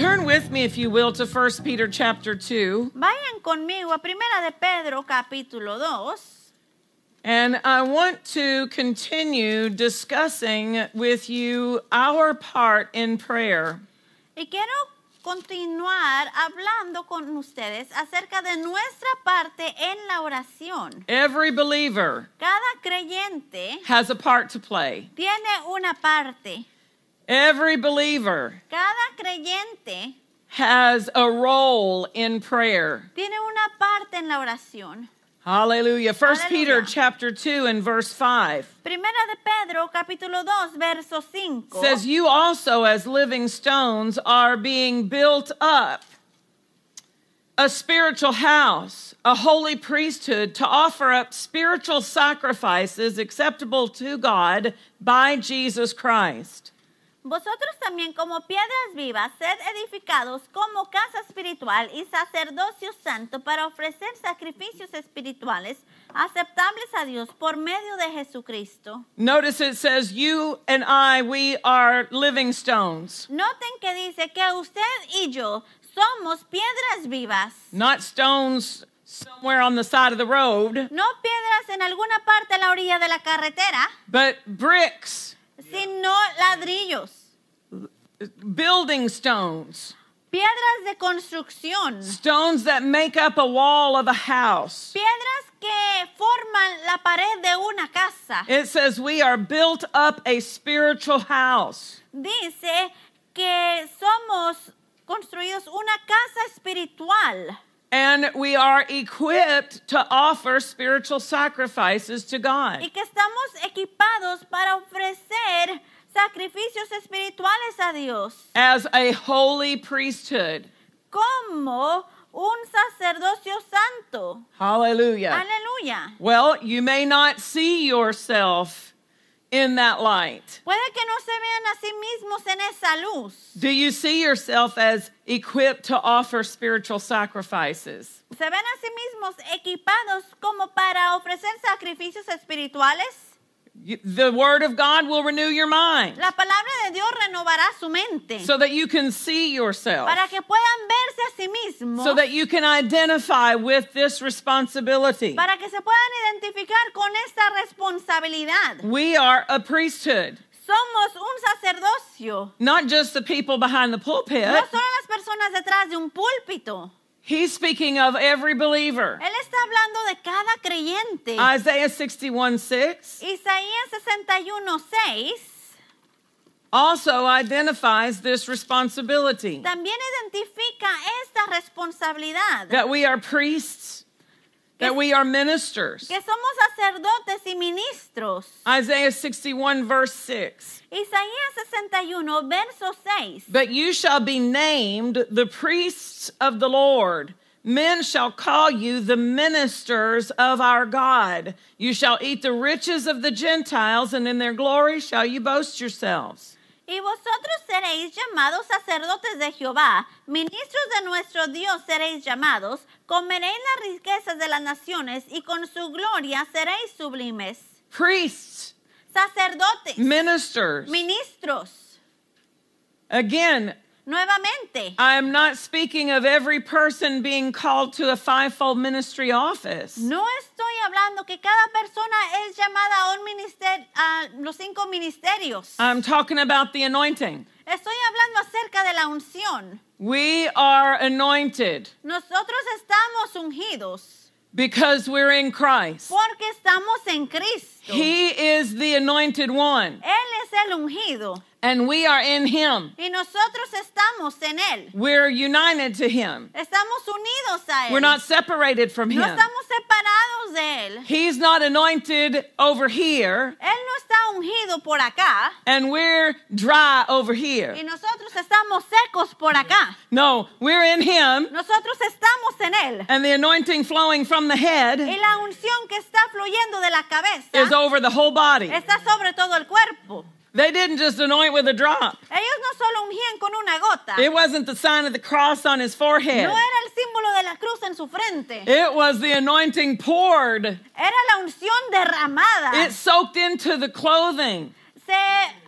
Turn with me, if you will, to 1 Peter chapter 2. Vayan conmigo a Primera de Pedro capítulo 2 And I want to continue discussing with you our part in prayer. y quiero continuar hablando con ustedes acerca de nuestra parte en la oración. Every believer Cada creyente has a part to play. tiene una parte. Every believer Cada creyente has a role in prayer. tiene una parte en la oración. Hallelujah. 1 Peter chapter 2 and verse 5 Primera de Pedro capítulo 2 verso 5 says, You also, as living stones, are being built up a spiritual house, a holy priesthood, to offer up spiritual sacrifices acceptable to God by Jesus Christ. Vosotros también como piedras vivas, sed edificados como casa espiritual y sacerdocio santo para ofrecer sacrificios espirituales aceptables a Dios por medio de Jesucristo. Notice it says, You and I, we are living stones, Noten que dice que usted y yo somos piedras vivas, not stones somewhere on the side of the road, no piedras en alguna parte a la orilla de la carretera, but bricks, sino ladrillos, building stones, piedras de construcción, stones that make up a wall of a house. piedras que forman la pared de una casa. It says we are built up a spiritual house. dice que somos construidos una casa espiritual And we are equipped to offer spiritual sacrifices to God. y que estamos equipados para ofrecer sacrificios espirituales a Dios As a holy priesthood. como un sacerdocio santo. Hallelujah. Aleluya. Well, you may not see yourself in that light. Puede que no se vean a sí mismos en esa luz. Do you see yourself as equipped to offer spiritual sacrifices? ¿Se ven a sí mismos equipados como para ofrecer sacrificios espirituales? The Word of God will renew your mind La palabra de Dios renovará su mente so that you can see yourself. para que puedan verse a sí mismos. so that you can identify with this responsibility. para que se puedan identificar con esta responsabilidad. We are a priesthood, Somos un sacerdocio, not just the people behind the pulpit. no solo las personas detrás de un púlpito. He's speaking of every believer. Él está hablando de cada creyente. Isaiah 61 6 Isaías 61, 6 also identifies this responsibility también identifica esta responsabilidad. that we are priests, that we are ministers. Que somos sacerdotes y ministros. Isaiah 61 verse 6. Isaías 61, verso 6. But you shall be named the priests of the Lord. Men shall call you the ministers of our God. You shall eat the riches of the Gentiles, and in their glory shall you boast yourselves. Y vosotros seréis llamados sacerdotes de Jehová, ministros de nuestro Dios seréis llamados, comeréis las riquezas de las naciones y con su gloria seréis sublimes. Priests, Sacerdotes, ministers. ministros, Again, nuevamente. I am not speaking of every person being called to a fivefold ministry office. No estoy hablando que cada persona es llamada a un ministerio, a los cinco ministerios. I'm talking about the anointing. Estoy hablando acerca de la unción. We are anointed Nosotros estamos ungidos because we're in Christ. porque estamos en Cristo. He is the anointed one. Él es el ungido. And we are in him. Y nosotros estamos en Él. We're united to him. Estamos unidos a Él. We're not separated from no him. estamos separados de Él. He's not anointed over here, Él no está ungido por acá. and we're dry over Y here. nosotros estamos secos por acá. No, we're in him, Nosotros estamos en Él. and the anointing flowing from the Y head la unción que está fluyendo de la cabeza is over the whole body. está sobre todo el cuerpo. They didn't just anoint with a drop. Ellos no solo ungían con una gota. It wasn't the sign of the cross on his forehead. No era el símbolo de la cruz en su frente. It was the anointing poured. Era la unción derramada. It soaked into the clothing. Se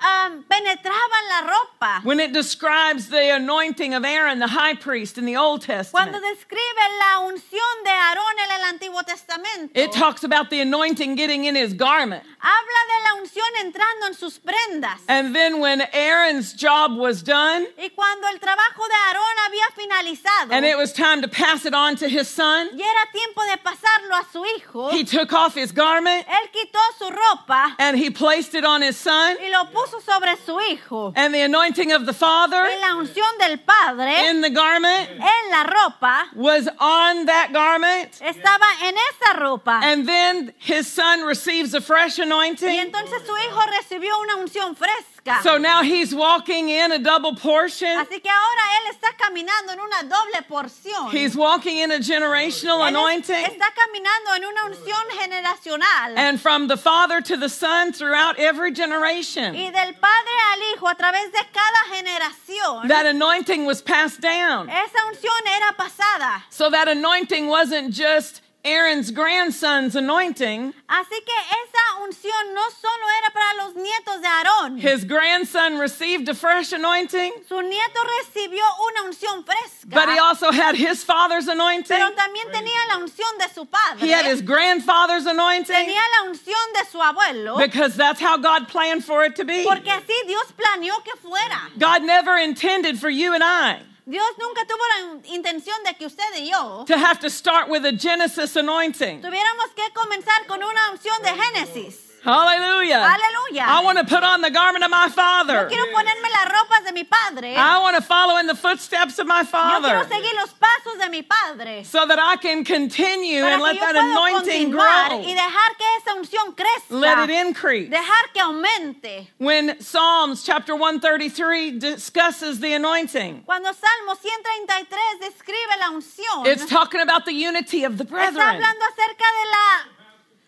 um, penetraba en la ropa. When it describes the anointing of Aaron, the high priest, in the Old Cuando Testament, describe la unción de Aarón en el Antiguo Testamento, it talks about the anointing getting in his garment. habla de la unción entrando en sus prendas. And then when Aaron's job was done, Y cuando el trabajo de Aarón había finalizado and it was time to pass it on to his son, y era tiempo de pasarlo a su hijo, he took off his garment él quitó su ropa and he placed it on his son. Y lo puso sobre su hijo. And the anointing of the father Y la unción del Padre in the garment en la ropa was on that garment. estaba en esa ropa. And then his son receives a fresh Y anointing. entonces su hijo recibió una unción fresca. So now he's walking in a double portion. Así que ahora él está caminando en una doble porción. He's walking in a generational Él anointing. está caminando en una unción generacional. And from the father to the son throughout every generation. y del padre al hijo a través de cada generación. That anointing was passed down. esa unción era pasada. So that anointing wasn't just Aaron's grandson's anointing. Así que esa unción no solo era para los nietos de Aarón. His grandson received a fresh anointing, Su nieto recibió una unción fresca. but he also had his father's anointing. pero también tenía la unción de su padre. He had his grandfather's anointing tenía la unción de su abuelo. because that's how God planned for it to be. porque así Dios planeó que fuera. God never intended for you and I Dios nunca tuvo la intención de que usted y yo to have to start with a Genesis anointing. tuviéramos que comenzar con una unción de Génesis. Hallelujah. Aleluya. I want to put on the garment of my Yo father. quiero ponerme las ropas de mi padre. I want to follow in the footsteps of my Yo quiero father seguir los pasos de mi padre. so that I can continue Para and let that anointing grow. y dejar que esa unción crezca. Let it increase. Dejar que aumente. When Psalms chapter 133 discusses the anointing, Cuando Salmo 133 describe la unción, it's talking about the unity of the está brethren. hablando acerca de la,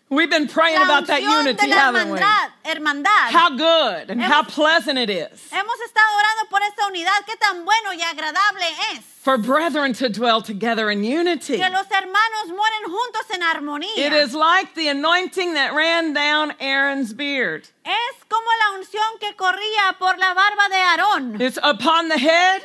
We've been praying about that unity, haven't we? hermandad. How good and how pleasant it is Hemos estado orando por esta unidad, qué tan bueno y agradable es. for brethren to dwell together in unity. Que los hermanos mueren juntos en armonía. It is like the anointing that ran down Aaron's beard. Es como la unción que corría por la barba de Aarón. It's upon the head,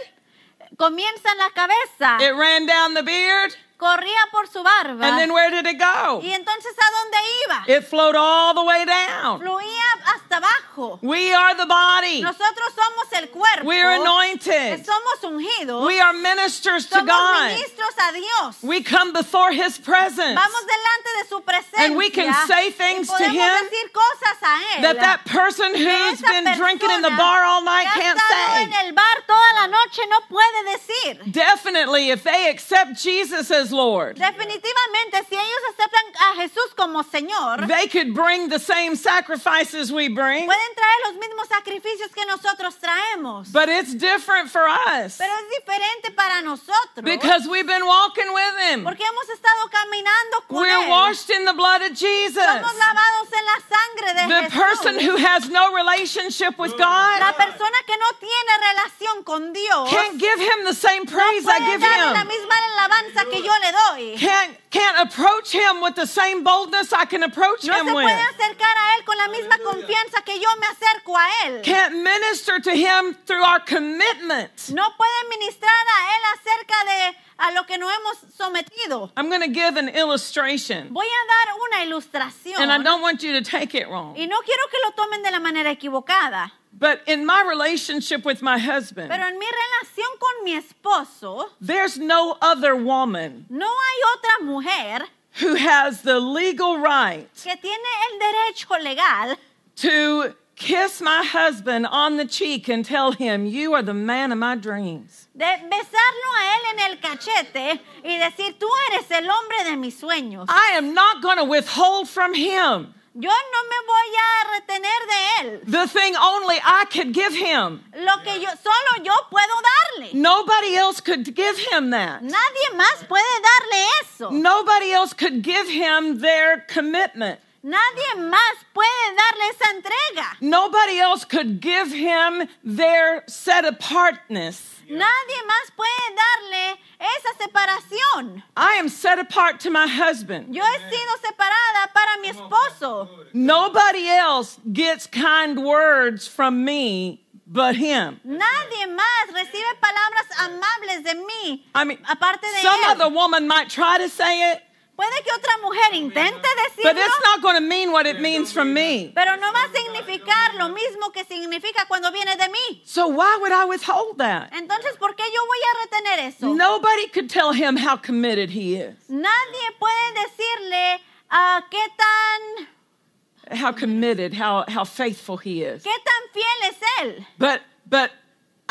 Comienza en la cabeza, it ran down the beard, corría por su barba. and then where did it go? ¿Y entonces a dónde iba? It flowed all the way down. Fluía hasta abajo. We are the body. Nosotros somos el cuerpo. We are anointed. Eh, somos ungidos. We are ministers to somos God. ministros a Dios. We come before His presence. Vamos delante de su presencia. And we can say things to podemos him decir cosas a él. That that person who's been drinking in the bar all night can't estado en say. el bar toda la noche no puede decir. Definitely, if they accept Jesus as Lord, Definitivamente, si ellos aceptan a Jesús como Señor, they could bring the same sacrifices we bring, pueden traer los mismos sacrificios que nosotros traemos. but it's different for us Pero es diferente para nosotros. because we've been walking with Him. porque hemos estado caminando con We're Él. washed in the blood of Jesus. Somos lavados en la sangre de The Jesús. person who has no relationship with God. la God persona que no tiene relación con Dios can't give Him the same no praise I give darle la Him. misma alabanza que yo le doy. Can't, can't approach Him with the same boldness I can approach No Him se with. puede acercar a Él con la misma confianza que yo me acerco a Él. Can't minister to Him through our commitment. No puede ministrar a Él acerca de a lo que nos hemos sometido. I'm going to give an illustration, Voy a dar una ilustración. and I don't want you to take it wrong. y no quiero que lo tomen de la manera equivocada. But in my relationship with my husband, Pero en mi relación con mi esposo, there's no other woman no hay otra mujer who has the legal right que tiene el derecho legal to kiss my husband on the cheek and tell him, You are the man of my dreams. De besarlo a él en el cachete y decir, tú eres el hombre de mis sueños. I am not going to withhold from him Yo no me voy a retener de él. the thing only I could give him. Lo que yo, solo yo puedo darle. Nobody else could give him that. Nadie más puede darle eso. Nobody else could give him their commitment. Nadie más puede darle esa entrega. Nobody else could give him their set apartness. Nadie más puede darle esa separación. I am set apart to my husband. Yo he sido separada para mi esposo. Nobody else gets kind words from me but him. Nadie más recibe palabras amables de mí. I mean, Aparte de some él. other woman might try to say it, Puede que otra mujer intente but decirlo, it's not going to mean what it means from me. pero no va a significar lo mismo que significa cuando viene de mí. So why would I withhold that? Entonces, ¿por qué yo voy a retener eso? Nobody could tell him how committed he is, Nadie puede decirle a qué tan how committed, how, how faithful he is. qué tan fiel es él. But but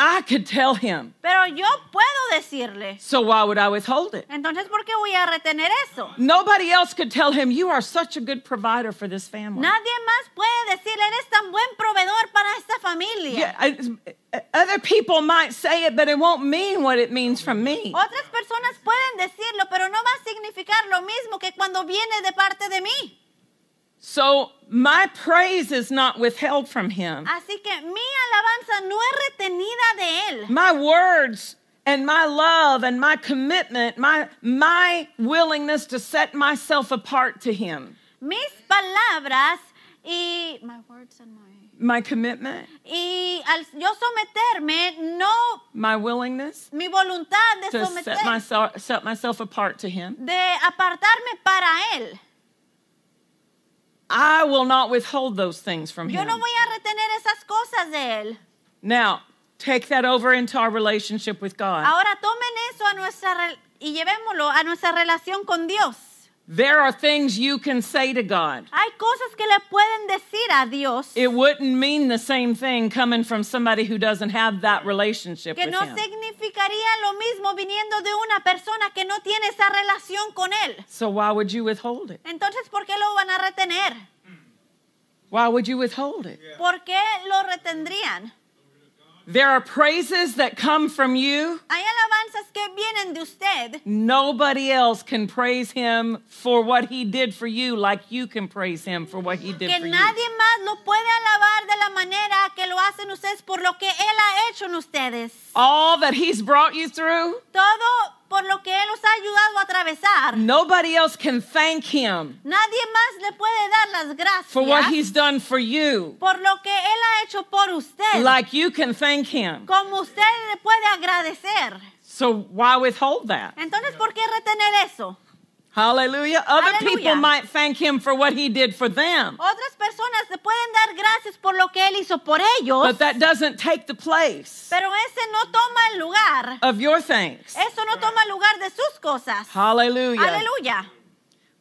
I could tell him. Pero yo puedo decirle. So why would I withhold it? Entonces, ¿por qué voy a retener eso? Nobody else could tell him you are such a good provider for this family. Nadie más puede decirle, eres tan buen proveedor para esta familia. Yeah, other people might say it, but it won't mean what it means from me. Otras personas pueden decirlo, pero no va a significar lo mismo que cuando viene de parte de mí. So my praise is not withheld from him. Así que mi alabanza no es retenida de él. My words and my love and my commitment, my my willingness to set myself apart to him. Mis palabras y my words and my My commitment, y al yo someterme, no my willingness mi voluntad de to set myself set myself apart to him. de apartarme para él. I will not withhold those things from Yo him. no voy a retener esas cosas de él. Now, take that over into our relationship with God. Ahora tomen eso a nuestra re- y llevémoslo a nuestra relación con Dios. There are things you can say to God. Hay cosas que le pueden decir a Dios It wouldn't mean the same thing coming from somebody who doesn't have that relationship que with no him. significaría lo mismo viniendo de una persona que no tiene esa relación con él. So why would you withhold it? Entonces, ¿por qué lo van a retener? Why would you withhold it? ¿Por qué lo retendrían? There are praises that come from you. Hay alabanzas que vienen de usted Nobody else can praise him for what he did for you like you can praise him for what he did que for you. nadie más lo puede alabar de la manera que lo hacen ustedes por lo que él ha hecho en ustedes. All that he's brought you through, Todo por lo que él os ha ayudado a atravesar. nobody else can thank him Nadie más le puede dar las gracias for what he's done for you por lo que él ha hecho por usted. like you can thank him. como usted le puede agradecer. So why withhold that? Entonces, ¿por qué retener eso? Hallelujah. Other Hallelujah. people might thank him for what he did for them, Otras personas le pueden dar gracias por lo que él hizo por ellos, but that doesn't take the place pero ese no toma el lugar. of your thanks. Eso no toma el lugar de sus cosas. Hallelujah. Aleluya.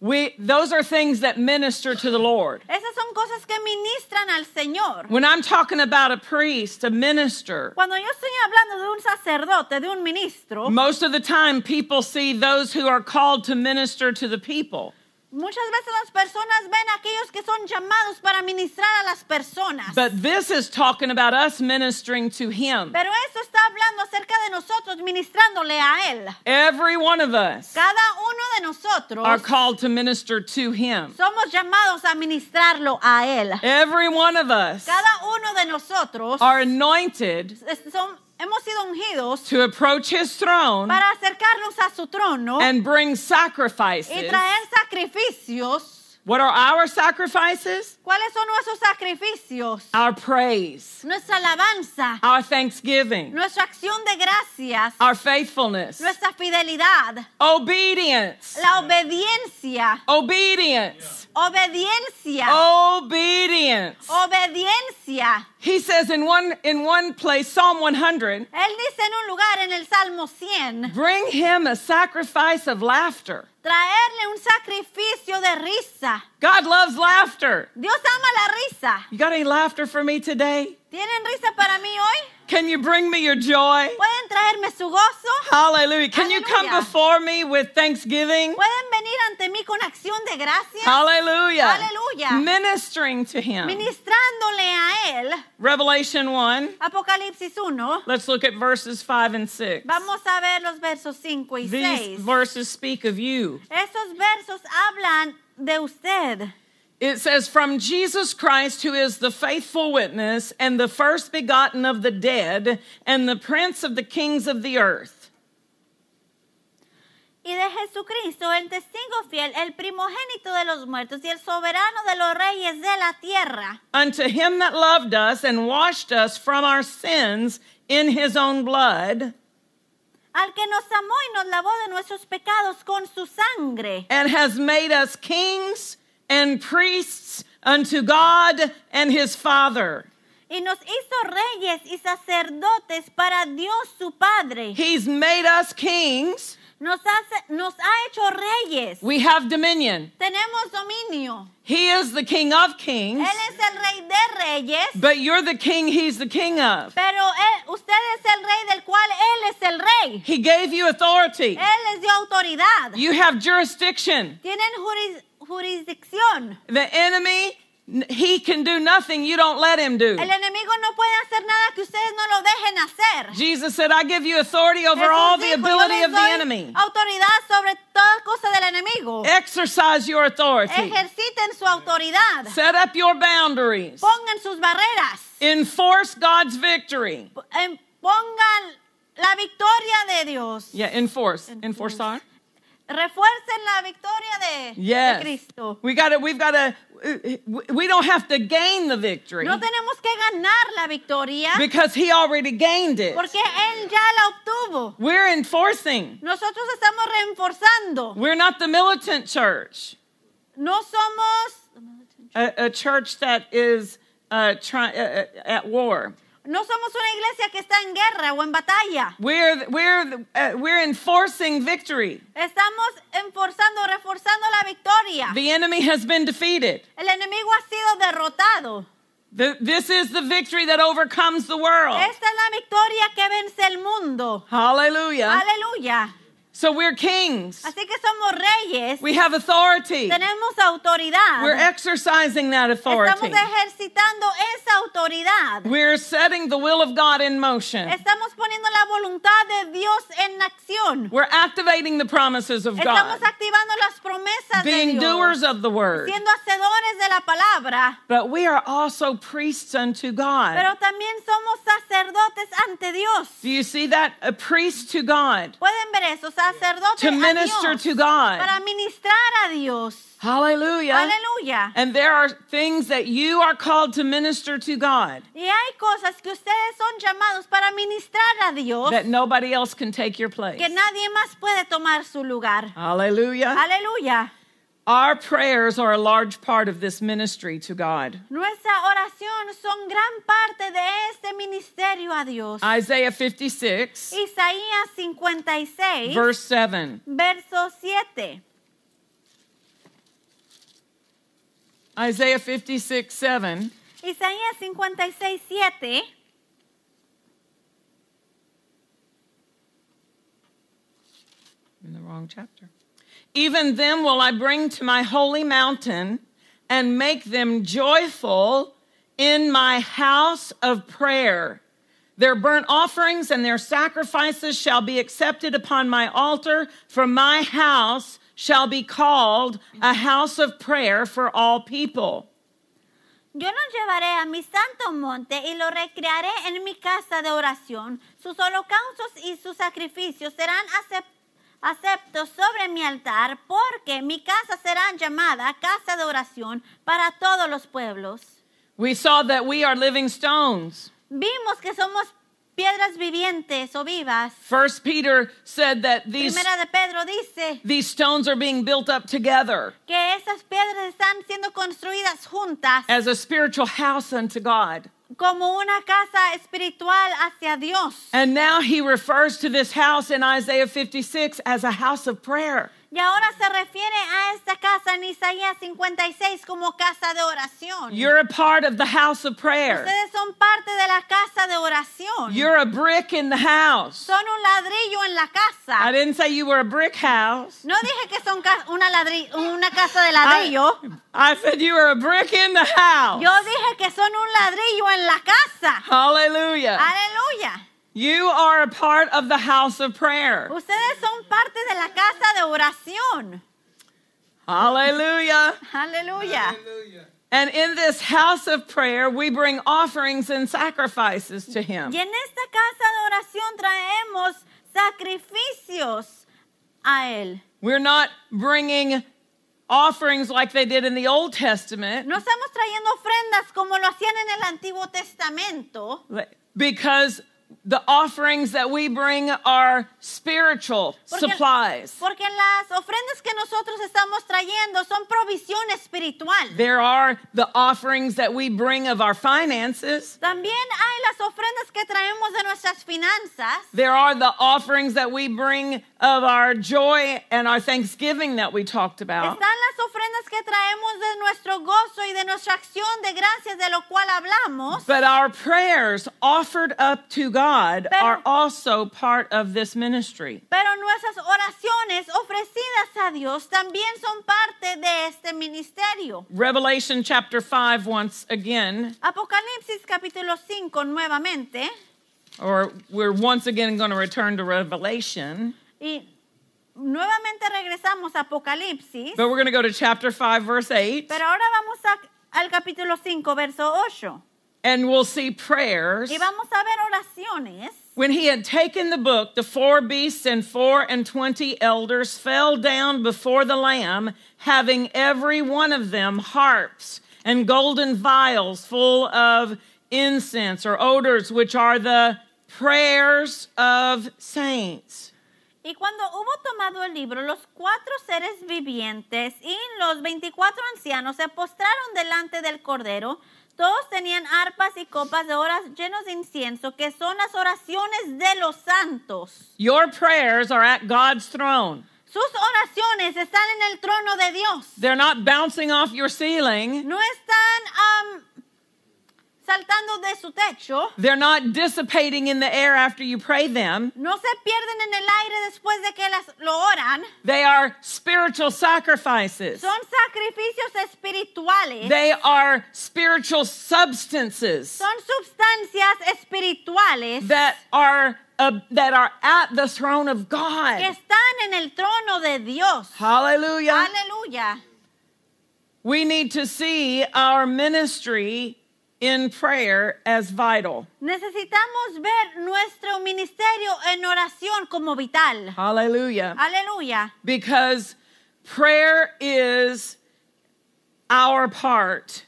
We those are things that minister to the Lord. Esas son cosas que ministran al Señor. When I'm talking about a priest, a minister, Cuando yo estoy hablando de un sacerdote, de un ministro, most of the time people see those who are called to minister to the people. Muchas veces las personas ven a aquellos que son llamados para ministrar a las personas. But this is talking about us ministering to him. Pero eso está hablando acerca de nosotros, ministrándole a Él. Every one of us Cada uno de nosotros are called to minister to him. somos llamados a ministrarlo a Él. Every one of us Cada uno de nosotros are anointed son- hemos sido ungidos to approach his throne para acercarnos a su trono and bring sacrifices. y traer sacrificios. What are our sacrifices? ¿Cuáles son nuestros sacrificios? Our praise, Nuestra alabanza, our thanksgiving, nuestra acción de gracias, our faithfulness, nuestra fidelidad, obedience, la obediencia, obedience, obediencia, obedience. obediencia. He says in one in one place, Psalm 100, Él dice en un lugar en el Salmo 100, bring him a sacrifice of laughter. traerle un sacrificio de risa. God loves laughter. Dios ama la risa. You got any laughter for me today? ¿Tienen risa para mí hoy? Can you bring me your joy? ¿Pueden traerme su gozo? Hallelujah. Can you come before me with thanksgiving? ¿Pueden venir ante mí con acción de gracias? Hallelujah. Hallelujah. Ministering to him. Ministrándole a Él. Revelation 1. Apocalipsis 1. Let's look at verses 5 and 6. Vamos a ver los versos 5 y These verses speak of you. Esos versos hablan de usted. It says, From Jesus Christ, who is the faithful witness and the first begotten of the dead and the prince of the kings of the earth. Y de Jesucristo, el testigo fiel, el primogénito de los muertos y el soberano de los reyes de la tierra. Unto him that loved us and washed us from our sins in his own blood, Al que nos amó y nos lavó de nuestros pecados con su sangre. and has made us kings and priests unto God and his Father. Y nos hizo reyes y sacerdotes para Dios su Padre. He's made us kings. Nos, hace, nos ha hecho reyes. We have dominion. Tenemos dominio. He is the king of kings, Él es el rey de reyes. but you're the king he's the king of. Pero él, usted es el rey del cual Él es el rey. He gave you authority. Él les dio autoridad. You have jurisdiction. Tienen juris- jurisdicción. The enemy, he can do nothing you don't let him do. El enemigo no puede hacer nada que ustedes no lo dejen hacer. Jesus said, I give you authority over Jesús all the dijo, "Yo ability of the enemy. Autoridad sobre toda cosa del enemigo. Exercise your authority. Ejerciten su autoridad. Set up your boundaries. Pongan sus barreras. Enforce God's victory. Pongan la victoria de Dios. Yeah, enforce. Enforzar. Refuercen la victoria de, de Cristo. We got to, we've got to, we don't have to gain the victory No tenemos que ganar la victoria because he already gained it. porque Él ya la obtuvo. We're enforcing. Nosotros estamos reenforzando. We're not the militant church, No somos, a, a church that is uh, try, uh, uh, at war. No somos una iglesia que está en guerra o en batalla. We're, we're, uh, we're enforcing victory. Estamos enforzando, reforzando la victoria. The enemy has been defeated. El enemigo ha sido derrotado. The, this is the victory that overcomes the world. Esta es la victoria que vence el mundo. Hallelujah. Aleluya. So we're kings. Así que somos reyes. We have authority. Tenemos autoridad. We're exercising that authority. Estamos ejercitando esa autoridad. We're setting the will of God in motion. Estamos poniendo la voluntad de Dios en acción. We're activating the promises of God. Estamos activando las promesas de Being Dios. doers of the word. Siendo hacedores de la palabra. But we are also priests unto God. Pero también somos sacerdotes ante Dios. Do you see that? A priest to God. Pueden ver eso, sacerdotes To minister Dios. to God. Para ministrar a Dios. Hallelujah. Aleluya. And there are things that you are called to minister to God Y hay cosas que ustedes son llamados para ministrar a Dios that nobody else can take your place. que nadie más puede tomar su lugar. Hallelujah. Aleluya. Our prayers are a large part of this ministry to God. Nuestra oración son gran parte de este ministerio a Dios. Isaiah 56, Isaías 56, verse 7. verso 7. Isaiah 56, 7. Isaías 56, 7. In the wrong chapter. Even them will I bring to my holy mountain and make them joyful in my house of prayer. Their burnt offerings and their sacrifices shall be accepted upon my altar, for my house shall be called a house of prayer for all people. Yo los llevaré a mi santo monte y lo recrearé en mi casa de oración. Sus holocaustos y sus sacrificios serán acep- aceptos sobre mi altar, porque mi casa será llamada casa de oración para todos los pueblos. We saw that we are living stones. Vimos que somos piedras vivientes o vivas. First Peter said that these, Primera de Pedro dice these stones are being built up together que esas piedras están siendo construidas juntas as a spiritual house unto God. Como una casa espiritual hacia Dios. And now he refers to this house in Isaiah 56 as a house of prayer. Y ahora se refiere a esta casa en Isaías 56 como casa de oración. You're a part of the house of prayer. Ustedes son parte de la casa de oración. You're a brick in the house. son un ladrillo en la I casa. didn't say you were a brick house. No dije que son una, casa de ladrillo. I, I said you were a brick in the house. Yo dije que son un ladrillo en la casa. Hallelujah. Aleluya. You are a part of the house of prayer. Ustedes son parte de la casa de oración. Hallelujah. Aleluya. And in this house of prayer, we bring offerings and sacrifices to Him. Y en esta casa de oración traemos sacrificios a Él. We're not bringing offerings like they did in the Old Testament No estamos trayendo ofrendas como lo hacían en el Antiguo Testamento, because the offerings that we bring are spiritual Porque- supplies. porque las ofrendas que nosotros estamos trayendo son provisión espiritual. There are the offerings that we bring of our finances. También hay las ofrendas que traemos de nuestras finanzas. There are the offerings that we bring of our joy and our thanksgiving that we talked about. Están las ofrendas que traemos de nuestro gozo y de nuestra acción de gracias de lo cual hablamos. But our prayers offered up to God Pero- are also part of this ministry. Pero nuestras oraciones ofrecidas a Dios también son parte de este ministerio. Revelation chapter 5, once again, Apocalipsis capítulo 5 nuevamente. or we're once again going to return to Revelation, Y nuevamente regresamos a Apocalipsis. but we're going to go to chapter 5, verse 8, Pero ahora vamos a- al capítulo 5, verso 8. And we'll see prayers. Y vamos a ver oraciones. When he had taken the book, the four beasts and four and twenty elders fell down before the Lamb, having every one of them harps and golden vials full of incense or odors, which are the prayers of saints. Y cuando hubo tomado el libro, los cuatro seres vivientes y los 24 ancianos se postraron delante del Cordero. Todos tenían arpas y copas de horas llenos de incienso, que son las oraciones de los santos. Your prayers are at God's throne. Sus oraciones están en el trono de Dios. They're not bouncing off your ceiling. No están am, saltando de su techo. They're not dissipating in the air after you pray them. No se pierden en el aire después de que las, lo oran. They are spiritual sacrifices. Son sacrificios espirituales. They are spiritual substances Son sustancias espirituales that are uh, that are at the throne of God. que están en el trono de Dios. Hallelujah. Aleluya. We need to see our ministry in prayer as vital. Necesitamos ver nuestro ministerio en oración como vital. Hallelujah. Hallelujah. Because prayer is our part,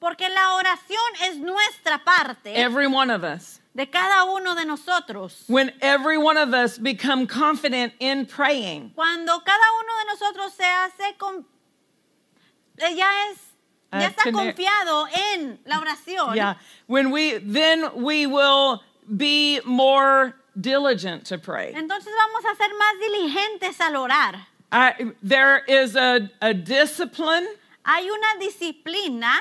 Porque la oración es nuestra parte every one of us. de cada uno de nosotros. When every one of us become confident in praying, Cuando cada uno de nosotros se hace con, eh, ya es ya Ah, está tener- confiado en la oración. Yeah. When we then we will be more diligent to pray. Entonces vamos a ser más diligentes al orar. I, there is a, a discipline, Hay una disciplina,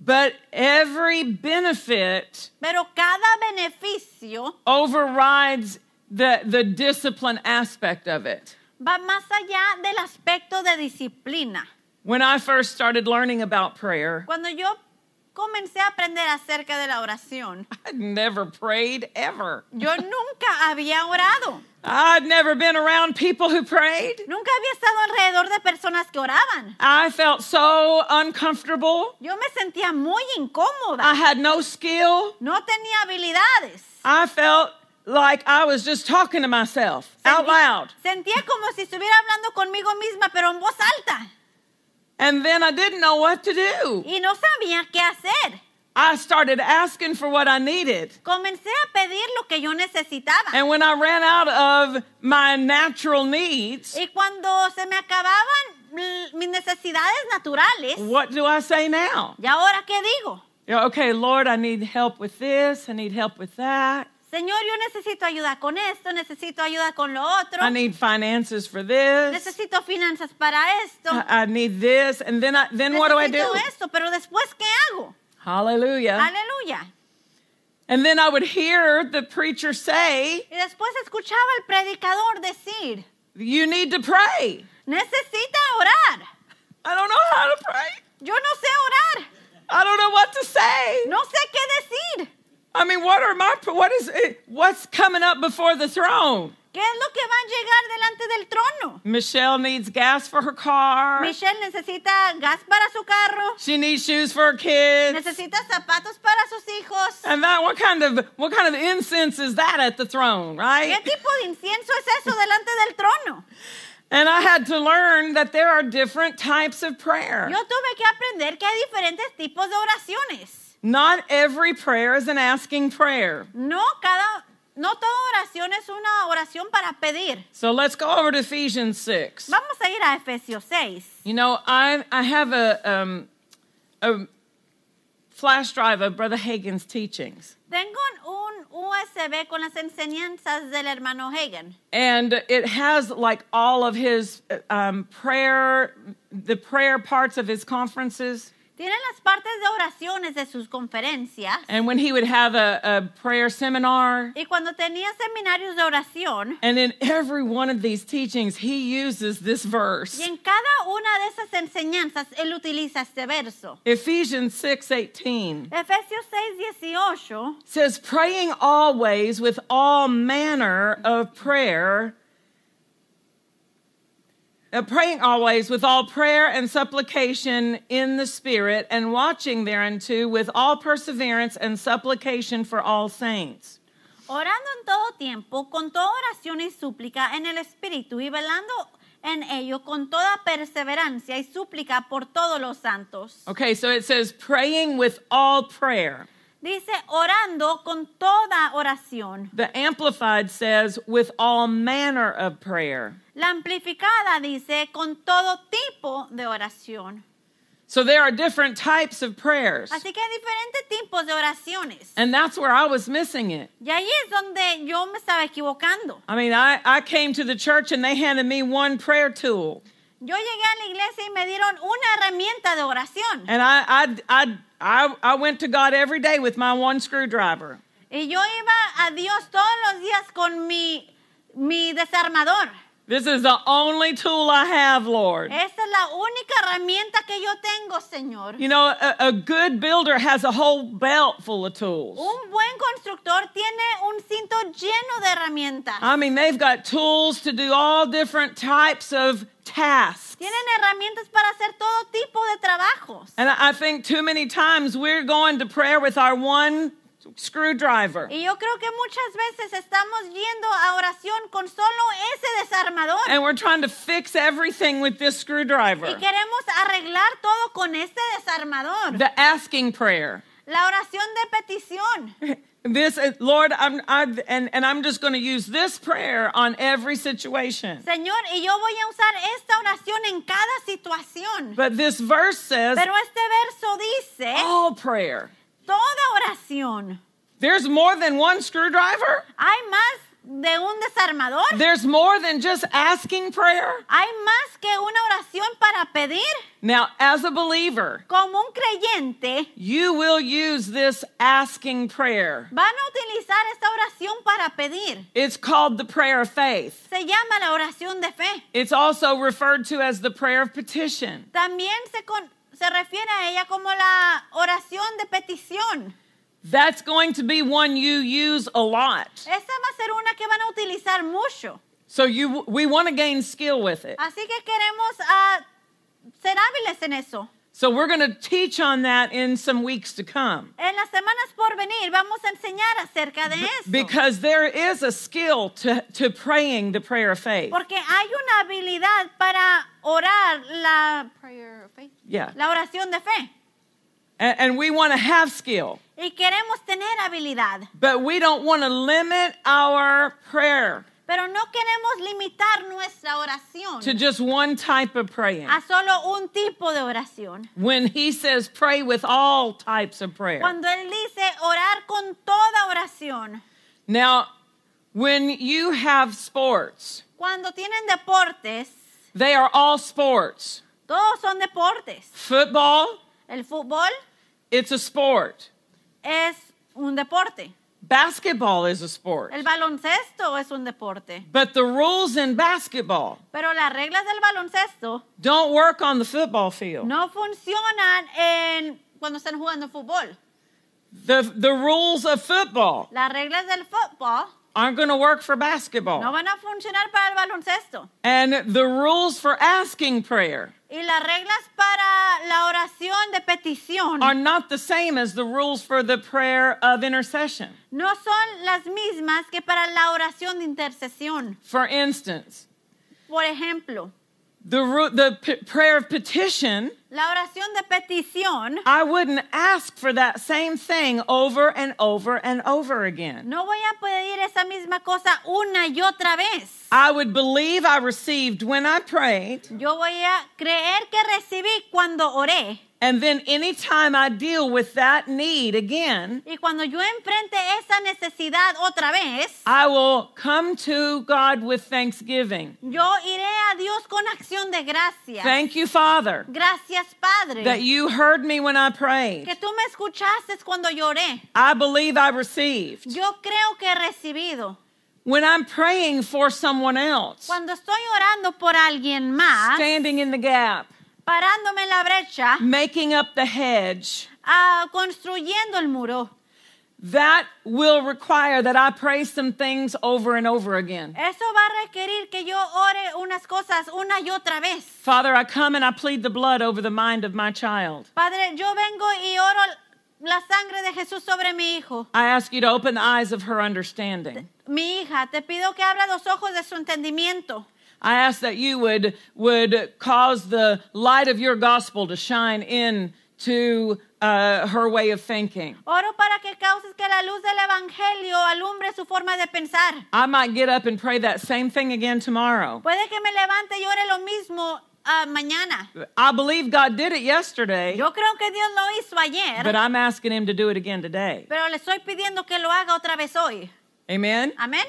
but every benefit pero cada beneficio overrides the, the discipline aspect of it. va más allá del aspecto de disciplina. When I first started learning about prayer, Cuando yo comencé a aprender acerca de la oración, I'd never prayed ever. yo nunca había orado. I'd never been around people who prayed. Nunca había estado alrededor de personas que oraban. I felt so uncomfortable. Yo me sentía muy incómoda. I had no skill. No tenía habilidades. I felt like I was just talking to myself out Sentí- loud. Sentía como si estuviera hablando conmigo misma, pero en voz alta. And then I didn't know what to do. Y no sabía qué hacer. I started asking for what I needed. Comencé a pedir lo que yo necesitaba. And when I ran out of my natural needs, Y cuando se me acababan mis necesidades naturales, what do I say now? ¿y ahora qué digo? Okay, Lord, I need help with this, I need help with that. Señor, yo necesito ayuda con esto, necesito ayuda con lo otro, I need finances for this. necesito finanzas para esto, I I need this. And then I, then what do I do? necesito esto, pero después, ¿qué hago? Hallelujah. Aleluya. And then I would hear the preacher say, Y después escuchaba al predicador decir, You need to pray. necesita orar. I don't know how to pray. Yo no sé orar, I don't know what to say. no sé qué decir. I mean, what are my what is it, what's coming up before the throne? ¿Qué es lo que va a llegar delante del trono? Michelle needs gas for her car. Michelle necesita gas para su carro, She needs shoes for her kids. necesita zapatos para sus hijos. And that what kind of what kind of incense is that at the throne, ¿Qué right? tipo de incienso es eso delante del trono? And I had to learn that there are different types of prayer. Yo tuve que aprender que hay diferentes tipos de oraciones. Not every prayer is an asking prayer. No cada, no toda oración es una oración para pedir. So let's go over to Ephesians 6. Vamos a ir a Efesios 6. You know, I I have a um, a flash drive of Brother Hagin's teachings. Tengo un USB con las enseñanzas del hermano Hagen. and it has like all of his um, prayer the prayer parts of his conferences Tiene las partes de oraciones de sus conferencias. and when he would have a, a prayer seminar. Y cuando tenía seminarios de oración, and in every one of these teachings he uses this verse. Y en cada una de esas enseñanzas, él utiliza este verso. ephesians 6.18 Efesios 6, 18 says praying always with all manner of prayer uh, praying always with all prayer and supplication in the Spirit, and watching thereunto with all perseverance and supplication for all saints. Orando en todo tiempo, con toda oración y súplica en el Espíritu, y velando en ello con toda perseverancia y súplica por todos los santos. Okay, so it says praying with all prayer. Dice, orando con toda oración. The Amplified says with all manner of prayer. La amplificada dice, con todo tipo de oración. So there are different types of prayers. Así que hay diferentes tipos de oraciones. And that's where I was missing it. Y ahí es donde yo me estaba equivocando. I mean, I, I came to the church and they handed me one prayer tool. Yo llegué a la iglesia y me dieron una herramienta de oración. And I, I, I, I, went to God every day with my one screwdriver. Y yo iba a Dios todos los días con mi, mi desarmador. This is the only tool I have, Lord. Esa es la única herramienta que yo tengo, Señor. You know, a, a good builder has a whole belt full of tools. Un buen constructor tiene un cinto lleno de herramientas. I mean, they've got tools to do all different types of tasks. Tienen herramientas para hacer todo tipo de trabajos. And I think too many times we're going to prayer with our one screwdriver. Y yo creo que muchas veces estamos yendo a oración con solo ese desarmador. And we're trying to fix everything with this Y screwdriver. queremos arreglar todo con este desarmador. The asking prayer. La oración de petición. This, uh, Lord, I'm, I've, and, and I'm just going to use this prayer on every situation. Señor, y yo voy a usar esta oración en cada situación. But this verse says Pero este verso dice, all prayer. toda oración. There's more than one screwdriver. Hay más de un desarmador. There's more than just asking prayer. Hay más que una oración para pedir. Now, as a believer, Como un creyente, you will use this asking prayer. van a utilizar esta oración para pedir. It's called the prayer of faith. Se llama la oración de fe. It's also referred to as the prayer of petition. También se, con- se refiere a ella como la oración de petición. That's going to be one you use a lot. Esa va a ser una que van a utilizar mucho. So you we want to gain skill with it. Así que queremos ah, ser hábiles en eso. So we're going to teach on that in some weeks to come. En las semanas por venir vamos a enseñar acerca de eso. Because there is a skill to, to praying the prayer of faith. Porque hay una habilidad para orar la, prayer of faith, Yeah. la oración de fe. And, and we want to have skill. Y queremos tener habilidad. But we don't want to limit our prayer Pero no queremos limitar nuestra oración to just one type of praying. a solo un tipo de oración. When he says pray with all types of prayer. Cuando Él dice orar con toda oración, Now, when you have sports, Cuando tienen deportes, they are all sports. todos son deportes. Football, El fútbol it's a sport. es un deporte. Basketball is a sport. El baloncesto es un deporte. But the rules in basketball Pero las reglas del baloncesto don't work on the football field. no funcionan en cuando están jugando fútbol. The, the rules of football Las reglas del fútbol aren't going to work for basketball. no van a funcionar para el baloncesto. And the rules for asking prayer Y las reglas para la oración de petición are not the same as the rules for the prayer of intercession. no son las mismas que para la oración de intercesión. For instance, Por ejemplo, the, the p- prayer of petition, la oración de petición I wouldn't ask for that same thing over and over and over again. no voy a pedir esa misma cosa una y otra vez. I would believe I received when I prayed, Yo voy a creer que recibí cuando oré. And then anytime I deal with that need again, Y cuando yo enfrente esa necesidad otra vez, I will come to God with thanksgiving. yo iré a Dios con acción de gracias. Thank you, Father, Gracias, Padre, that you heard me when I prayed. que tú me escuchaste cuando lloré. I believe I received. Yo creo que he recibido. When I'm praying for someone else, Cuando estoy orando por alguien más, standing in the gap, parándome en la brecha, making up the hedge, ah, construyendo el muro, that will require that I pray some things over and over again. eso va a requerir que yo ore unas cosas una y otra vez. Father, I come and I plead the blood over the mind of my child. Padre, yo vengo y oro la sangre de Jesús sobre mi hijo. I ask you to open the eyes of her understanding. Mi hija, te pido que abra los ojos de su entendimiento. I ask that you would would cause the light of your gospel to shine in to uh, her way of thinking. Oro para que causes que la luz del Evangelio alumbre su forma de pensar. I might get up and pray that same thing again tomorrow. Puede que me levante y ore lo mismo ah, mañana. I believe God did it yesterday, Yo creo que Dios lo hizo ayer, but I'm asking Him to do it again today. pero le estoy pidiendo que lo haga otra vez hoy. Amen. Amén.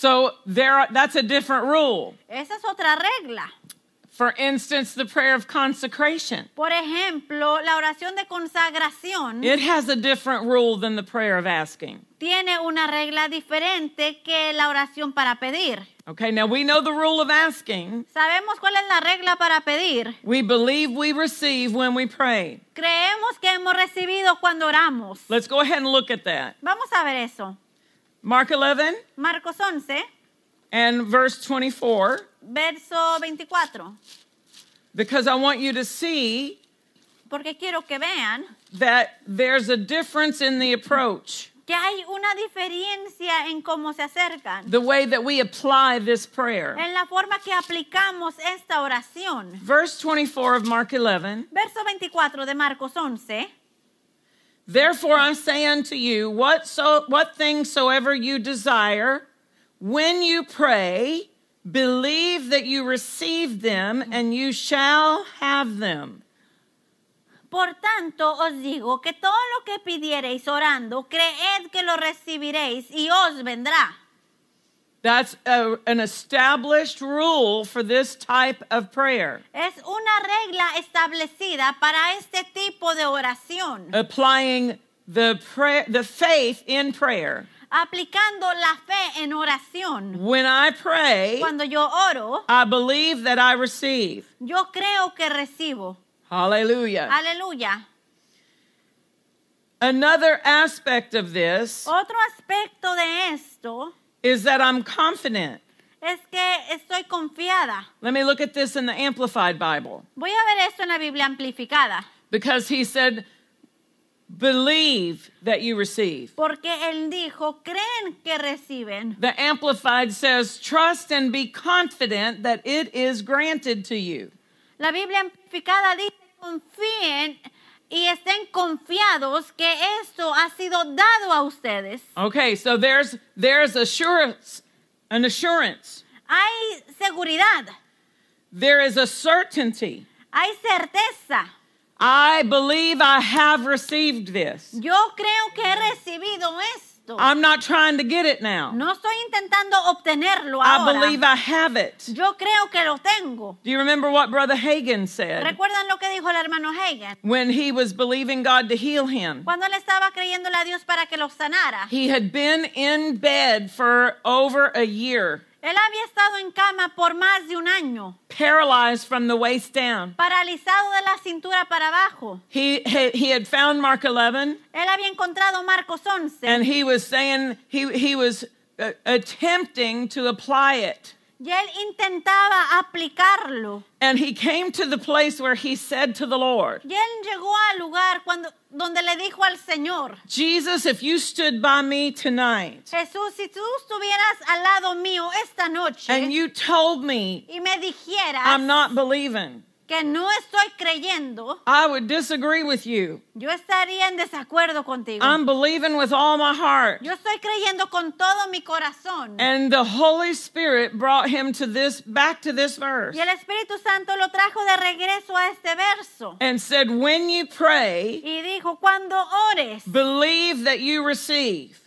So there, are, that's a different rule. Esa es otra regla. For instance, the prayer of consecration. Por ejemplo, la oración de consagración It has a different rule than the prayer of asking. tiene una regla diferente que la oración para pedir. Okay, now we know the rule of asking. Sabemos cuál es la regla para pedir. We believe we receive when we pray. Creemos que hemos recibido cuando oramos. Let's go ahead and look at that. Vamos a ver eso. Mark 11 Marcos 11, and verse 24, verso 24. because I want you to see Porque quiero que vean that there's a difference in the approach, que hay una diferencia en cómo se acercan, the way that we apply this prayer. en la forma que aplicamos esta oración. Verse 24 of Mark 11 Verso 24 de Marcos 11. Therefore I say unto you, what, so, what things soever you desire, when you pray, believe that you receive them, and you shall have them. Por tanto os digo que todo lo que pidiereis orando, creed que lo recibiréis y os vendrá. That's a, an established rule for this type of prayer, Es una regla establecida para este tipo de oración, applying the, prayer, the faith in prayer. aplicando la fe en oración. When I pray, Cuando yo oro, I believe that I receive. yo creo que recibo. Hallelujah. Aleluya. Another aspect of this Otro aspecto de esto is that I'm confident. es que estoy confiada. Let me look at this in the Amplified Bible Voy a ver esto en la Biblia amplificada, because he said, believe that you receive. porque él dijo, creen que reciben. The Amplified says, trust and be confident that it is granted to you. La Biblia amplificada dice, confíen y estén confiados que esto ha sido dado a ustedes. Okay, so there's there's assurance, an assurance. Hay seguridad, There is a certainty. hay certeza. I believe I have received this. Yo creo que he recibido esto. Esto. I'm not trying to get it now. No estoy intentando obtenerlo ahora. I believe I have it. Yo creo que lo tengo. Do you remember what Brother Hagin said ¿Recuerdan lo que dijo el hermano Hagin? when he was believing God to heal him? Cuando él estaba creyéndole a Dios para que lo sanara. He had been in bed for over a year, Él había estado en cama por más de un año, paralyzed from the waist down. paralizado de la cintura para abajo. He, he, he had found Mark 11 Él había encontrado Marcos 11 and he was saying, he, he was uh, attempting to apply it. Y él intentaba aplicarlo. And he came to the place where he said to the Lord, Y él llegó al lugar cuando, donde le dijo al Señor, Jesus, if you stood by me tonight Jesús, si tú estuvieras al lado mío esta noche and you told me y me dijeras I'm not believing, que no estoy creyendo, I would disagree with you. yo estaría en desacuerdo contigo. I'm believing with all my heart. Yo estoy creyendo con todo mi corazón. And the Holy Spirit brought him to this back to this verse Y el Espíritu Santo lo trajo de regreso a este verso. and said, When you pray, Y dijo, cuando ores, believe that you receive,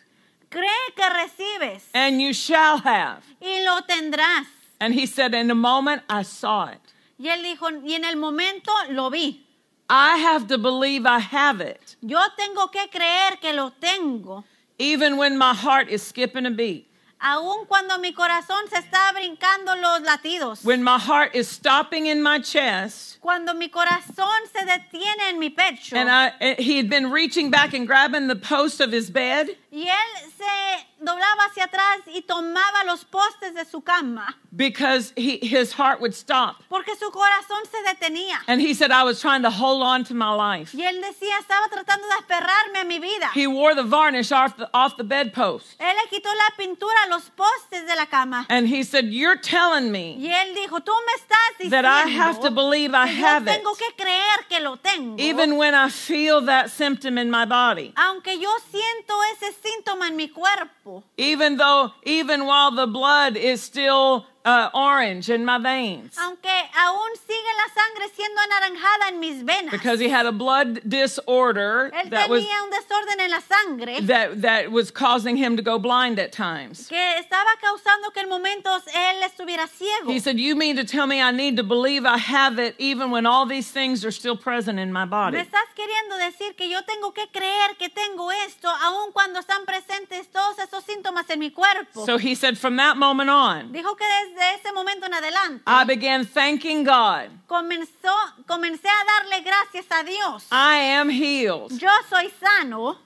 cree que recibes and you shall have. y lo tendrás. And he said, In a moment, I saw it. Y él dijo, y en el momento lo vi. I have to believe I have it, Yo tengo que creer que lo tengo. even when my heart is skipping a beat, Aun cuando mi corazón se está brincando los latidos. when my heart is stopping in my chest. Cuando mi corazón se detiene en mi pecho. And I, eh, he had been reaching back and grabbing the post of his bed. Y él se doblaba hacia atrás y tomaba los postes de su cama. because he, his heart would stop. Porque su corazón se detenía. And he said, I was trying to hold on to my life. Y él decía, estaba tratando de aferrarme a mi vida. He wore the varnish off the, off the bedpost. Él le quitó la pintura a los postes de la cama. And he said, You're telling me Y él dijo, tú me estás that I have to diciendo believe I have it, tengo que creer que lo tengo. even when I feel that symptom in my body. aunque yo siento ese síntoma en mi cuerpo. Even though, even while the blood is still uh, orange in my veins. Aunque aún sigue la sangre siendo anaranjada en mis venas. Because he had a blood disorder él that was, un desorden en la sangre that, that was causing him to go blind at times. que estaba causando que en momentos él estuviera ciego. He said, You mean to tell me I need to believe I have it even when all these things are still present in my Me body? estás queriendo decir que yo tengo que creer que tengo esto aun cuando están presentes todos esos síntomas en mi cuerpo. So he said, From that moment on, Dijo que desde ese momento en adelante I began thanking God. comenzó, comencé a darle gracias a Dios. I am healed, Yo soy sano,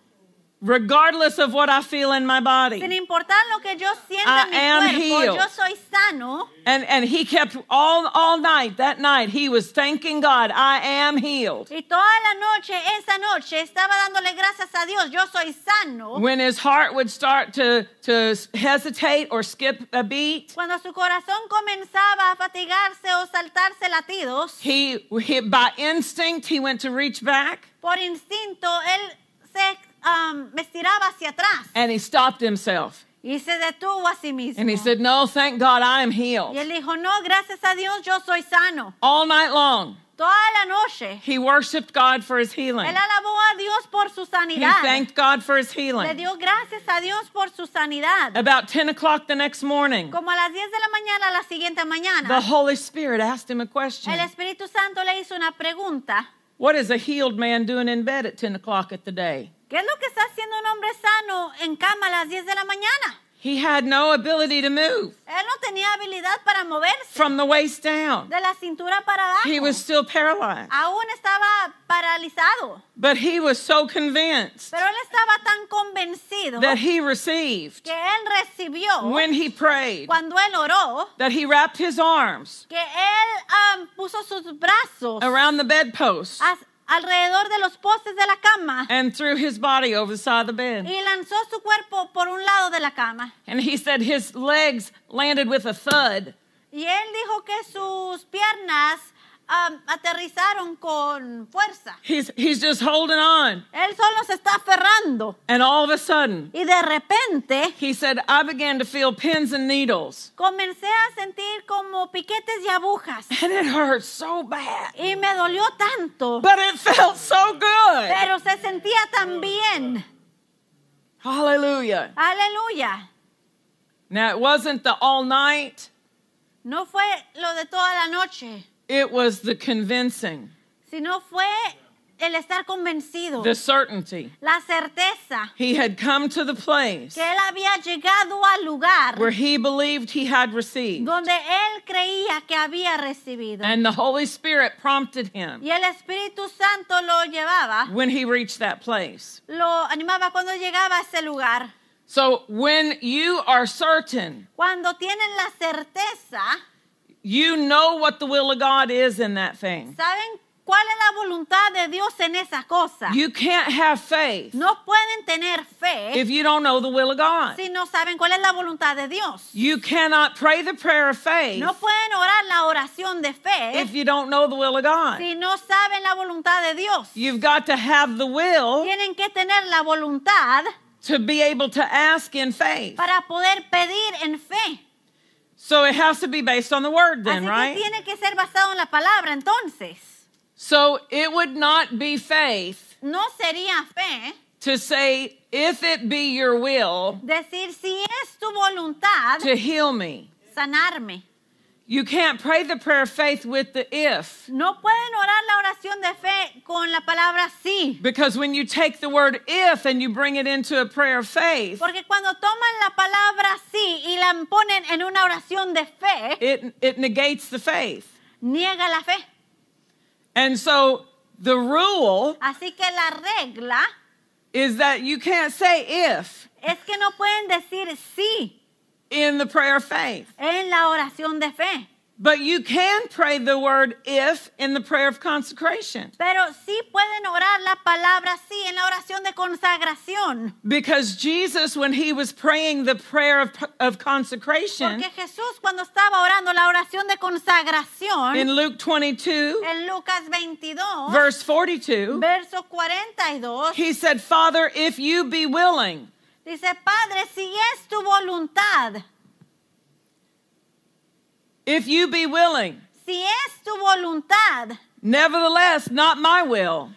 regardless of what I feel in my body. sin importar lo que yo sienta I en mi am cuerpo, healed. yo soy sano. And, and he kept all, all night, that night, he was thanking God, I am healed. Y toda la noche, esa noche, estaba dándole gracias a Dios, yo soy sano. When his heart would start to, to hesitate or skip a beat, Cuando su corazón comenzaba a fatigarse o saltarse latidos, he, he by instinct, he went to reach back por instinto, él se um, me estiraba hacia atrás and he stopped himself. y se detuvo a sí mismo. And he said, No, thank God I am y healed. él dijo, no, gracias a Dios, yo soy sano. All night long, Toda la noche, he worshiped God for his healing. él alabó a Dios por su He thanked God for his Le healing. dio gracias a Dios por su sanidad. About 10 o'clock the next morning, Como a las 10 de la mañana, la siguiente the Holy Spirit asked him a question el Espíritu Santo le hizo una pregunta. What is a healed man doing in bed at 10 o'clock at the day? ¿Qué es lo que está haciendo un hombre sano en cama a las 10 de la mañana? He had no ability to move Él no tenía habilidad para moverse from the waist down. de la cintura para abajo. He was still paralyzed. Aún estaba paralizado. But he was so convinced Pero él estaba tan convencido that he received que él recibió when he prayed cuando él oró that he wrapped his arms que él am, puso sus brazos around the bedpost alrededor de los postes de la cama and threw his body over the side of the bed. y lanzó su cuerpo por un lado de la cama. And he said his legs landed with a thud. Y él dijo que sus piernas am, aterrizaron con fuerza. He's, he's just holding on. Él solo se está aferrando. And all of a sudden, Y de repente he said, I began to feel pins and needles. comencé a sentir como piquetes y agujas. And it hurt so bad. Y me dolió tanto. But it felt so good. Pero se sentía tan bien. Hallelujah. Aleluya. Now, it wasn't the all night, No fue lo de toda la noche, it was the convincing, sino fue el estar convencido, the certainty. la certeza He had come to the place que él había llegado al lugar where he believed he had received, donde él creía que había recibido. and the Holy Spirit prompted him Y el Espíritu Santo lo llevaba, when he reached that place. lo animaba cuando llegaba a ese lugar. So, when you are certain, Cuando tienen la certeza, you know what the will of God is in that thing. ¿saben cuál es la voluntad de Dios en esa cosa? You can't have faith No pueden tener fe if you don't know the will of God. si no saben cuál es la voluntad de Dios. You cannot pray the prayer of faith No pueden orar la oración de fe if you don't know the will of God. si no saben la voluntad de Dios. You've got to have the will Tienen que tener la voluntad to be able to ask in faith. para poder pedir en fe. So it has to be based on the word then, Así then, que right? tiene que ser basado en la palabra entonces. So it would not be faith No sería fe to say, if it be your will decir si es tu voluntad to heal me. sanarme. You can't pray the prayer of faith with the if. No pueden orar la oración de fe con la palabra sí. Because when you take the word if and you bring it into a prayer of faith, Porque cuando toman la palabra sí y la ponen en una oración de fe, it, it negates the faith. niega la fe. And so the rule Así que la regla is that you can't say if es que no pueden decir sí in the prayer of faith. en la oración de fe. But you can pray the word if in the prayer of consecration. Pero sí pueden orar la palabra sí en la oración de consagración. Because Jesus, when he was praying the prayer of, of consecration Porque Jesús cuando estaba orando la oración de consagración in Luke 22, en Lucas 22, verse 42, verso 42, he said, Father, if you be willing, dice, Padre, si es tu voluntad, if you be willing, si es tu voluntad, nevertheless, not my will,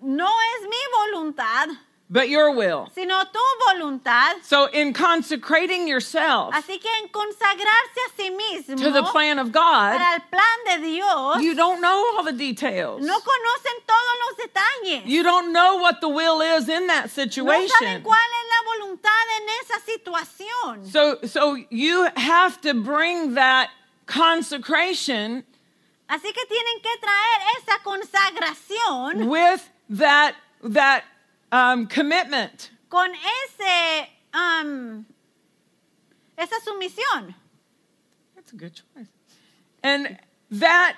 no es mi voluntad, but your will. sino tu voluntad. So, in consecrating yourself Así que en consagrarse a sí mismo to the plan of God, para el plan de Dios, you don't know all the details. no conocen todos los detalles. You don't know what the will is in that situation. no saben cuál es la voluntad en esa situación. So, so you have to bring that consecration Así que tienen que traer esa consagración with that that um, commitment. con ese, um, esa sumisión. That's a good choice. And that,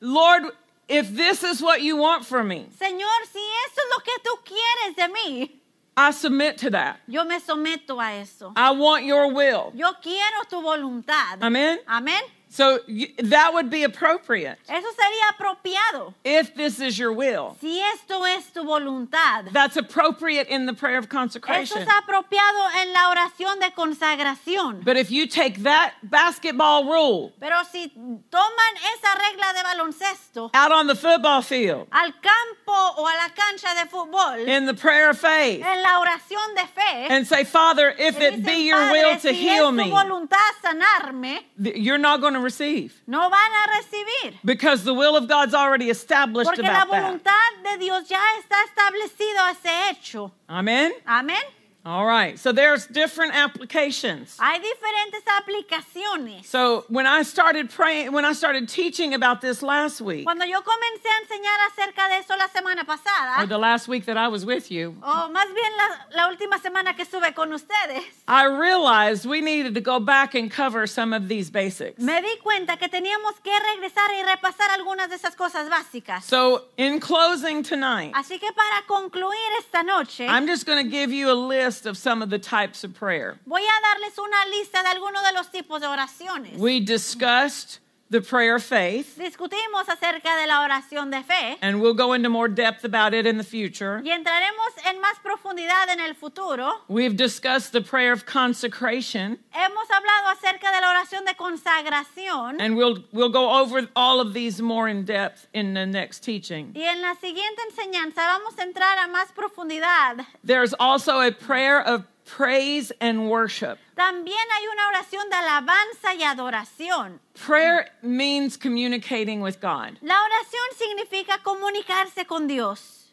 Lord, if this is what you want from me, Señor, si eso es lo que tú quieres de mí, I submit to that. yo me someto a eso. I want your will. Yo quiero tu voluntad. Amen. Amén. So that would be appropriate Eso sería apropiado. if this is your will. Si esto es tu voluntad. That's appropriate in the prayer of Eso consecration. es apropiado en la oración de consagración. But if you take that basketball rule Pero si toman esa regla de baloncesto out on the football field al campo o a la cancha de fútbol, in the prayer of faith en la oración de fe, and say, Father, if it be your will to si heal me, voluntad sanarme, you're not going to receive no van a recibir. because the will of God's already established Porque la about that. voluntad de Dios ya está establecido ese hecho. Amen. Amén. All right. So there's different applications. Hay diferentes aplicaciones. So when I started praying, when I started teaching about this last week, Cuando yo comencé a enseñar acerca de eso la semana pasada, or the last week that I was with you, o más bien la, la última semana que estuve con ustedes, I realized we needed to go back and cover some of these basics. me di cuenta que teníamos que regresar y repasar algunas de esas cosas básicas. So in closing tonight, Así que para concluir esta noche, I'm just going to give you a list of some of the types of prayer. voy a darles una lista de algunos de los tipos de oraciones. We discussed the prayer of faith, Discutimos acerca de la oración de fe and we'll go into more depth about it in the future. y entraremos en más profundidad en el futuro. We've discussed the prayer of consecration, Hemos hablado acerca de la oración de consagración and we'll we'll go over all of these more in depth in the next teaching. y en la siguiente enseñanza vamos a entrar a más profundidad. There's also a prayer of praise and worship. También hay una oración de alabanza y adoración. Prayer means communicating with God. La oración significa comunicarse con Dios.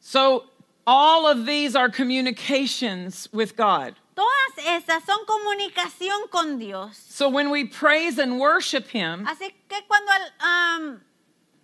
So all of these are communications with God. Todas esas son comunicación con Dios. So when we praise and worship Him, Así que cuando am,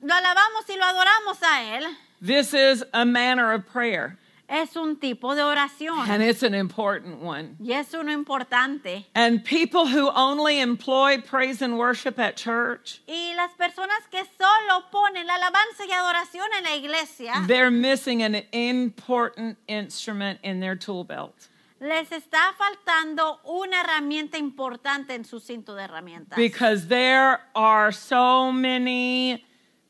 lo alabamos y lo adoramos a Él, this is a manner of prayer, es un tipo de oración. and it's an important one. Y es uno importante. And people who only employ praise and worship at church, Y las personas que solo ponen la alabanza y adoración en la iglesia, they're missing an important instrument in their tool belt. les está faltando una herramienta importante en su cinto de herramientas. Because there are so many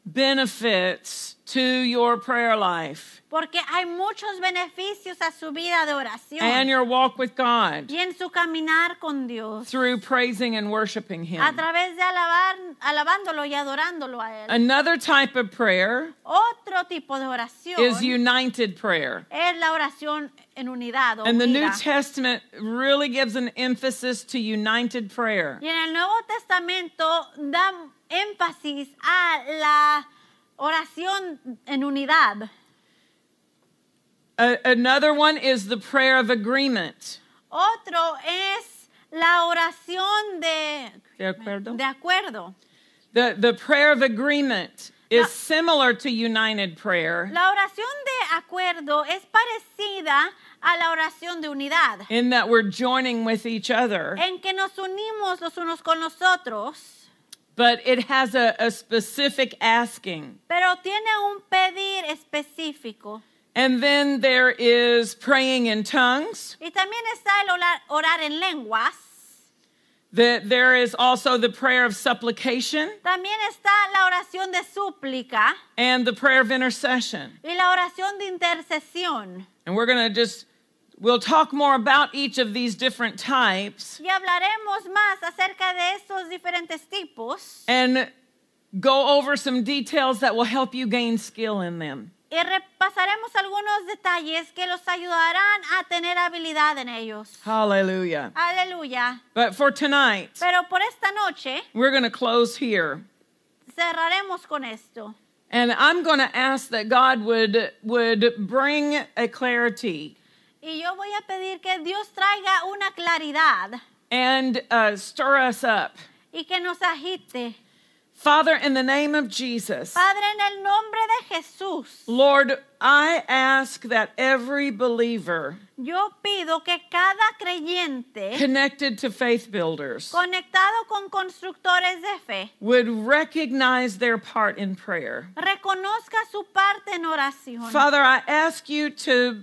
benefits to your prayer life Porque hay muchos beneficios a su vida de oración and your walk with God y en su caminar con Dios through praising and worshiping Him. a través de alabar, alabándolo y adorándolo a Él. Another type of prayer Otro tipo de oración is united prayer. es la oración en unidad. And the New. Testament really gives an emphasis to united prayer. Y en el Nuevo Testamento da énfasis a la oración en unidad. A- another one is the prayer of agreement. Otro es la oración de, De acuerdo? de acuerdo. The, the prayer of agreement is similar to united prayer La oración de acuerdo es parecida a la oración de unidad, in that we're joining with each other, en que nos unimos los unos con los otros, but it has a, a specific asking. pero tiene un pedir específico. And then there is praying in tongues. Y también está el orar, orar en lenguas. The, there is also the prayer of supplication También está la oración de súplica and the prayer of intercession. y la oración de intercesión. And we're going to just, we'll talk more about each of these different types Y hablaremos más acerca de estos diferentes tipos and go over some details that will help you gain skill in them. y repasaremos algunos detalles que los ayudarán a tener habilidad en ellos. Hallelujah. But for tonight, Pero por esta noche we're going to close here. cerraremos con esto. And I'm going to ask that God would, would bring a clarity Y yo voy a pedir que Dios traiga una claridad and uh, stir us up. y que nos agite. Father, in the name of Jesus, Padre, en el nombre de Jesús, Lord, I ask that every believer yo pido que cada creyente connected to faith builders conectado con constructores de fe would recognize their part in prayer. reconozca su parte en oración. Father, I ask you to,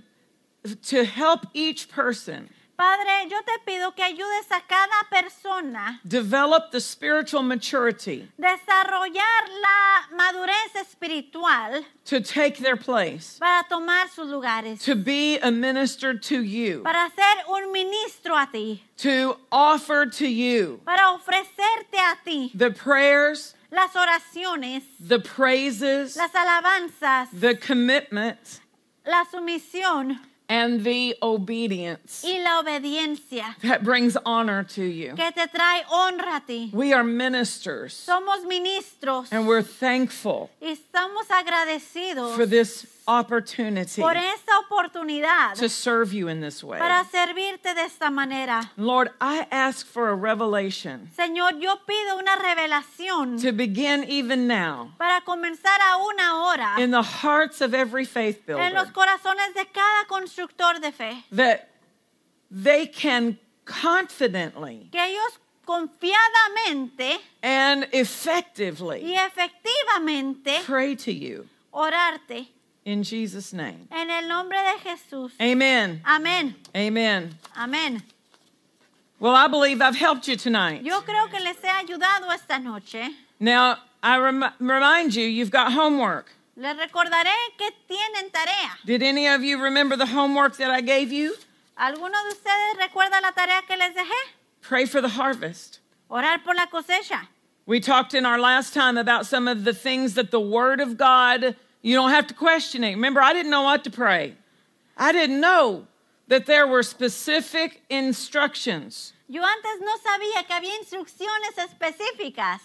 to help each person Padre, yo te pido que ayudes a cada persona develop the spiritual maturity desarrollar la madurez espiritual to take their place, para tomar sus lugares, to be a minister to you, para ser un ministro a ti, to offer to you para ofrecerte a ti the prayers, las oraciones, the praises, las alabanzas, the commitment, la sumisión and the obedience y la obediencia that brings honor to you. que te trae honra a ti. We are ministers Somos ministros and we're thankful y estamos agradecidos for this opportunity por esta oportunidad to serve you in this way. para servirte de esta manera. Lord, I ask for a revelation Señor, yo pido una revelación to begin even now para comenzar aún ahora in the hearts of every faith en los builder corazones de cada constructor de fe. that they can confidently Que ellos confiadamente and y effectively efectivamente pray to you orarte in Jesus' name. en el nombre de Jesús. Amen. Amén. Amen. Amén. Well, I believe I've helped you tonight. Yo creo que les he ayudado esta noche. Now, I rem- remind you, you've got homework. Les recordaré que tienen tarea. Did any of you remember the homework that I gave you? ¿Alguno de ustedes recuerda la tarea que les dejé? Pray for the harvest. Orar por la cosecha. We talked in our last time about some of the things that the Word of God, you don't have to question it. Remember, I didn't know what to pray. I didn't know that there were specific instructions. Yo antes no sabía que había instrucciones específicas.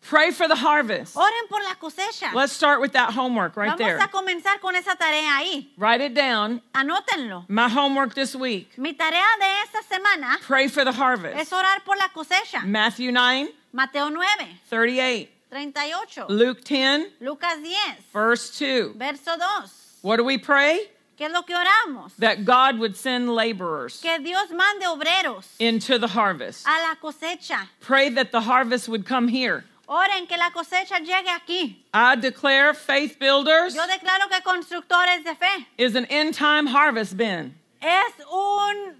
Pray for the harvest. Oren por la cosecha. Let's start with that homework right Vamos there. a comenzar con esa tarea ahí. Write it down. Anótenlo. My homework this week. Mi tarea de esta semana Pray for the harvest. es orar por la cosecha. Matthew 9, Mateo 9, 38. 38. Luke 10, Lucas 10, verse 2. verso 2. What do we pray? ¿Qué es lo que oramos? That God would send laborers Que Dios mande obreros into the harvest. a la cosecha. Pray that the harvest would come here. Oren que la cosecha llegue aquí. I declare Faith Builders Yo declaro que constructores de fe is an end time harvest bin. es un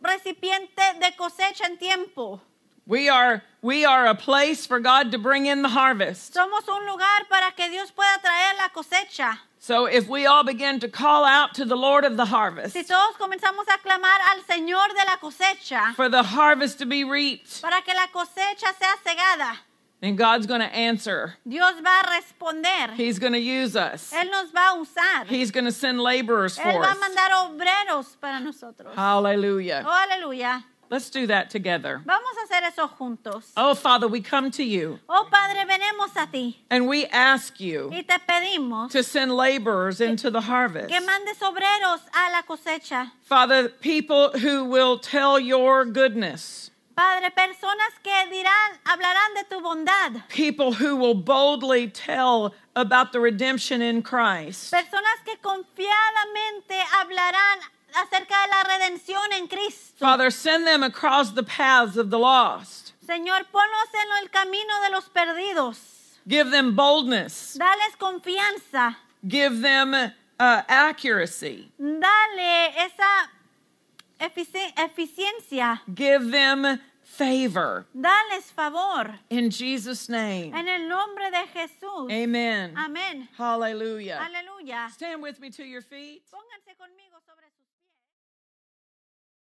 recipiente de cosecha en tiempo. We are we are a place for God to bring in the harvest. Somos un lugar para que Dios pueda traer la cosecha. So if we all begin to call out to the Lord of the harvest Si todos comenzamos a clamar al Señor de la cosecha for the harvest to be reaped, para que la cosecha sea cegada, then God's going to answer. Dios va a responder. He's going to use us. Él nos va a usar. He's going to send laborers Él for va a us. mandar obreros para nosotros. Hallelujah. Oh, aleluya. Let's do that together. Vamos a hacer eso juntos. Oh, Father, we come to you Oh Padre, venemos a ti and we ask you y te pedimos to send laborers into the harvest. que mandes obreros a la cosecha. Father, people who will tell your goodness, Padre, personas que dirán, hablarán de tu bondad. people who will boldly tell about the redemption in Christ. Personas que confiadamente hablarán acerca de la redención en Cristo. Father, send them across the paths of the lost. Señor, ponlos en el camino de los perdidos. Give them boldness. Dales confianza. Give them uh, accuracy. Dale esa efici- eficiencia. Give them favor. Dales favor. In Jesus' name. En el nombre de Jesús. Amen. Amén. Hallelujah. Aleluya. Stand with me to your feet. Pónganse conmigo.